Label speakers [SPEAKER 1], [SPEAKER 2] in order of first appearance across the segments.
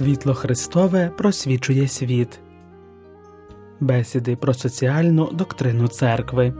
[SPEAKER 1] Світло Христове просвічує світ. Бесіди про соціальну доктрину церкви.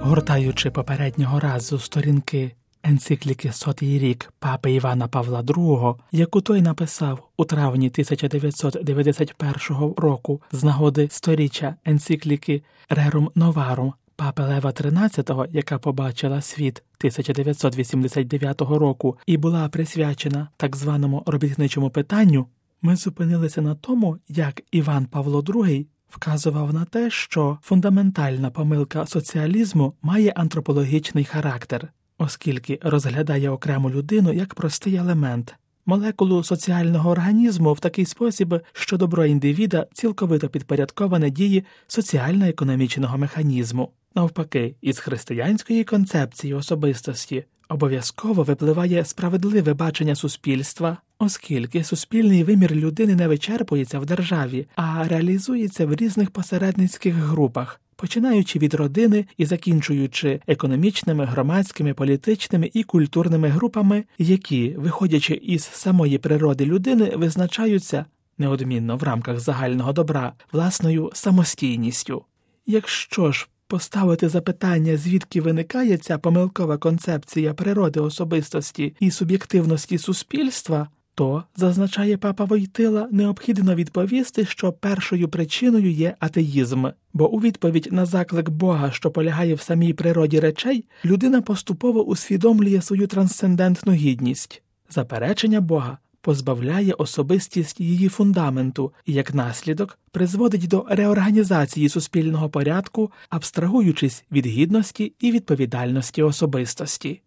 [SPEAKER 1] Гортаючи попереднього разу сторінки енцикліки Сотий рік папи Івана Павла II, яку той написав у травні 1991 року з нагоди сторіччя енцикліки Рерум Новарум папи Лева XIII, яка побачила світ 1989 року і була присвячена так званому робітничому питанню, ми зупинилися на тому, як Іван Павло II вказував на те, що фундаментальна помилка соціалізму має антропологічний характер, оскільки розглядає окрему людину як простий елемент. Молекулу соціального організму в такий спосіб, що добро індивіда цілковито підпорядковане дії соціально-економічного механізму. Навпаки, із християнської концепції особистості обов'язково випливає справедливе бачення суспільства, оскільки суспільний вимір людини не вичерпується в державі, а реалізується в різних посередницьких групах. Починаючи від родини і закінчуючи економічними, громадськими, політичними і культурними групами, які, виходячи із самої природи людини, визначаються неодмінно в рамках загального добра власною самостійністю. Якщо ж поставити запитання, звідки виникає ця помилкова концепція природи особистості і суб'єктивності суспільства, то, зазначає папа Войтила, необхідно відповісти, що першою причиною є атеїзм, бо у відповідь на заклик Бога, що полягає в самій природі речей, людина поступово усвідомлює свою трансцендентну гідність. Заперечення Бога позбавляє особистість її фундаменту і, як наслідок, призводить до реорганізації суспільного порядку, абстрагуючись від гідності і відповідальності особистості.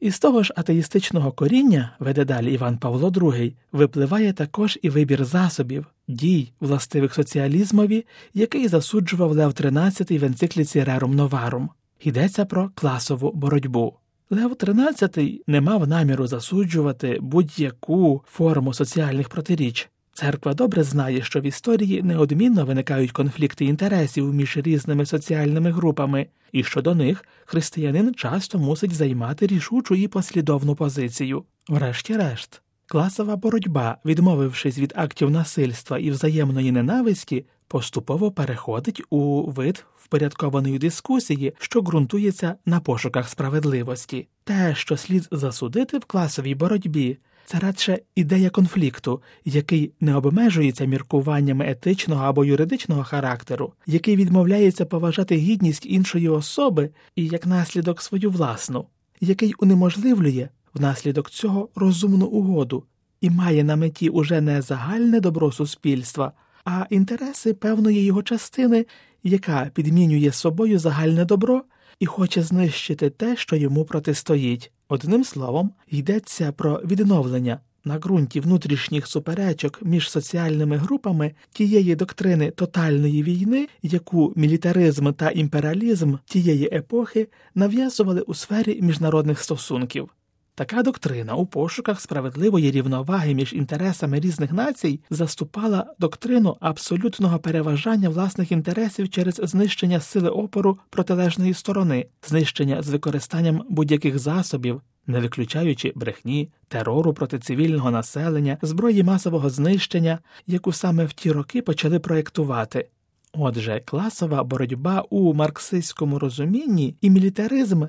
[SPEAKER 1] Із того ж атеїстичного коріння, веде далі Іван Павло II, випливає також і вибір засобів, дій, властивих соціалізмові, який засуджував Лев XIII в енцикліці Рерум Новарум. Йдеться про класову боротьбу. Лев XIII не мав наміру засуджувати будь-яку форму соціальних протиріч. Церква добре знає, що в історії неодмінно виникають конфлікти інтересів між різними соціальними групами, і що до них християнин часто мусить займати рішучу і послідовну позицію. Врешті-решт, класова боротьба, відмовившись від актів насильства і взаємної ненависті, поступово переходить у вид впорядкованої дискусії, що ґрунтується на пошуках справедливості. Те, що слід засудити в класовій боротьбі, це радше ідея конфлікту, який не обмежується міркуваннями етичного або юридичного характеру, який відмовляється поважати гідність іншої особи і як наслідок свою власну, який унеможливлює внаслідок цього розумну угоду і має на меті уже не загальне добро суспільства, а інтереси певної його частини, яка підмінює собою загальне добро і хоче знищити те, що йому протистоїть. Одним словом, йдеться про відновлення на ґрунті внутрішніх суперечок між соціальними групами тієї доктрини тотальної війни, яку мілітаризм та імперіалізм тієї епохи нав'язували у сфері міжнародних стосунків. Така доктрина у пошуках справедливої рівноваги між інтересами різних націй заступала доктрину абсолютного переважання власних інтересів через знищення сили опору протилежної сторони, знищення з використанням будь-яких засобів, не виключаючи брехні, терору проти цивільного населення, зброї масового знищення, яку саме в ті роки почали проєктувати. Отже, класова боротьба у марксистському розумінні і мілітаризм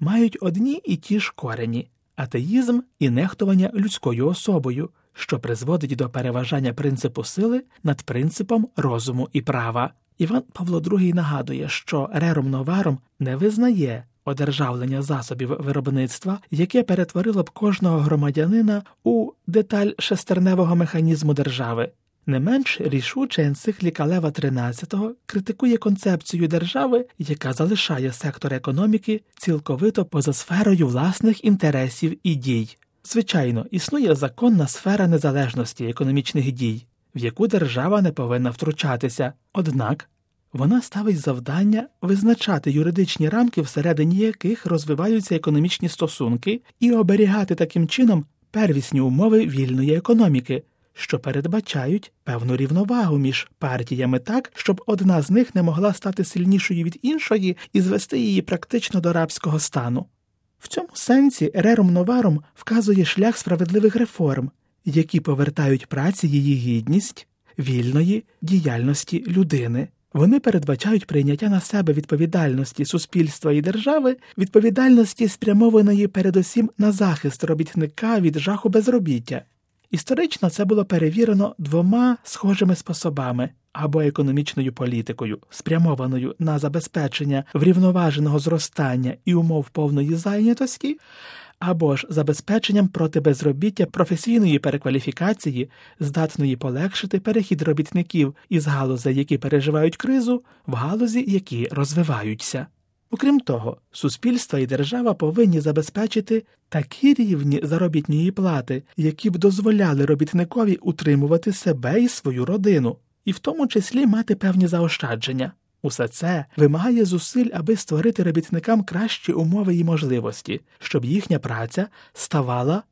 [SPEAKER 1] мають одні і ті ж корені атеїзм і нехтування людською особою, що призводить до переважання принципу сили над принципом розуму і права. Іван Павло II нагадує, що рером новаром не визнає одержавлення засобів виробництва, яке перетворило б кожного громадянина у деталь шестерневого механізму держави. Не менш рішуче енцикліка Лева XIII критикує концепцію держави, яка залишає сектор економіки цілковито поза сферою власних інтересів і дій. Звичайно, існує законна сфера незалежності економічних дій, в яку держава не повинна втручатися, однак вона ставить завдання визначати юридичні рамки, всередині яких розвиваються економічні стосунки, і оберігати таким чином первісні умови вільної економіки що передбачають певну рівновагу між партіями так, щоб одна з них не могла стати сильнішою від іншої і звести її практично до рабського стану. В цьому сенсі Рерум Новарум вказує шлях справедливих реформ, які повертають праці її гідність вільної діяльності людини. Вони передбачають прийняття на себе відповідальності суспільства і держави, відповідальності, спрямованої передусім на захист робітника від жаху безробіття. Історично це було перевірено двома схожими способами або економічною політикою, спрямованою на забезпечення врівноваженого зростання і умов повної зайнятості, або ж забезпеченням проти безробіття професійної перекваліфікації, здатної полегшити перехід робітників із галузей, які переживають кризу, в галузі, які розвиваються. Окрім того, суспільство і держава повинні забезпечити такі рівні заробітної плати, які б дозволяли робітникові утримувати себе і свою родину, і в тому числі мати певні заощадження. Усе це вимагає зусиль, аби створити робітникам кращі умови і можливості, щоб їхня праця ставала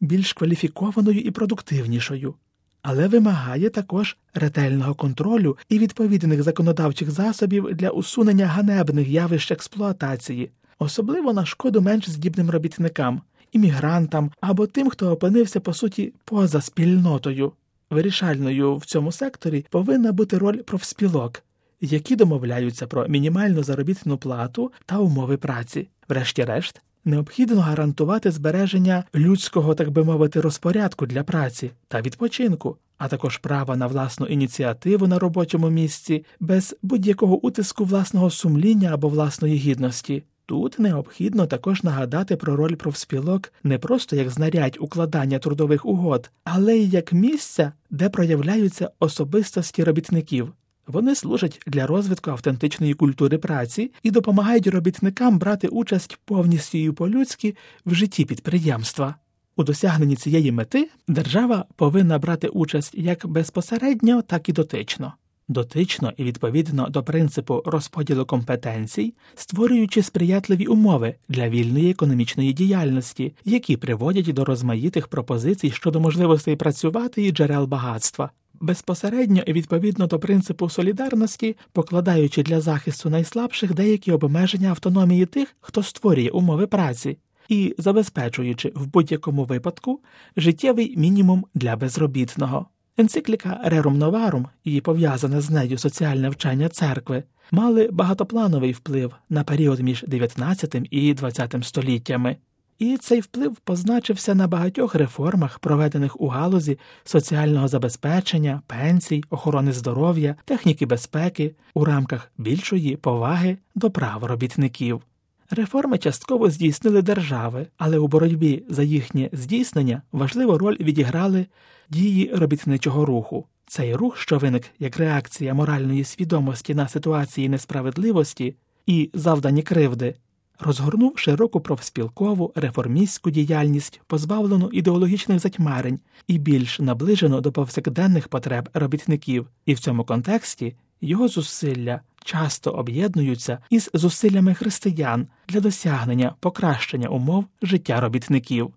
[SPEAKER 1] більш кваліфікованою і продуктивнішою, але вимагає також ретельного контролю і відповідних законодавчих засобів для усунення ганебних явищ експлуатації, особливо на шкоду менш здібним робітникам, іммігрантам або тим, хто опинився по суті поза спільнотою. Вирішальною в цьому секторі повинна бути роль профспілок які домовляються про мінімальну заробітну плату та умови праці. Врешті-решт, необхідно гарантувати збереження людського, так би мовити, розпорядку для праці та відпочинку, а також права на власну ініціативу на робочому місці без будь-якого утиску власного сумління або власної гідності. Тут необхідно також нагадати про роль профспілок не просто як знарядь укладання трудових угод, але й як місця, де проявляються особистості робітників. Вони служать для розвитку автентичної культури праці і допомагають робітникам брати участь повністю і по-людськи в житті підприємства. У досягненні цієї мети держава повинна брати участь як безпосередньо, так і дотично, дотично і відповідно до принципу розподілу компетенцій, створюючи сприятливі умови для вільної економічної діяльності, які приводять до розмаїтих пропозицій щодо можливостей працювати і джерел багатства безпосередньо і відповідно до принципу солідарності, покладаючи для захисту найслабших деякі обмеження автономії тих, хто створює умови праці, і забезпечуючи в будь-якому випадку життєвий мінімум для безробітного. Енцикліка Рерум Новарум і пов'язане з нею соціальне вчення церкви мали багатоплановий вплив на період між 19 і 20 століттями і цей вплив позначився на багатьох реформах, проведених у галузі соціального забезпечення, пенсій, охорони здоров'я, техніки безпеки у рамках більшої поваги до прав робітників. Реформи частково здійснили держави, але у боротьбі за їхнє здійснення важливу роль відіграли дії робітничого руху. Цей рух, що виник як реакція моральної свідомості на ситуації несправедливості і завдані кривди, розгорнув широку профспілкову реформістську діяльність, позбавлену ідеологічних затьмарень і більш наближену до повсякденних потреб робітників, і в цьому контексті його зусилля часто об'єднуються із зусиллями християн для досягнення покращення умов життя робітників.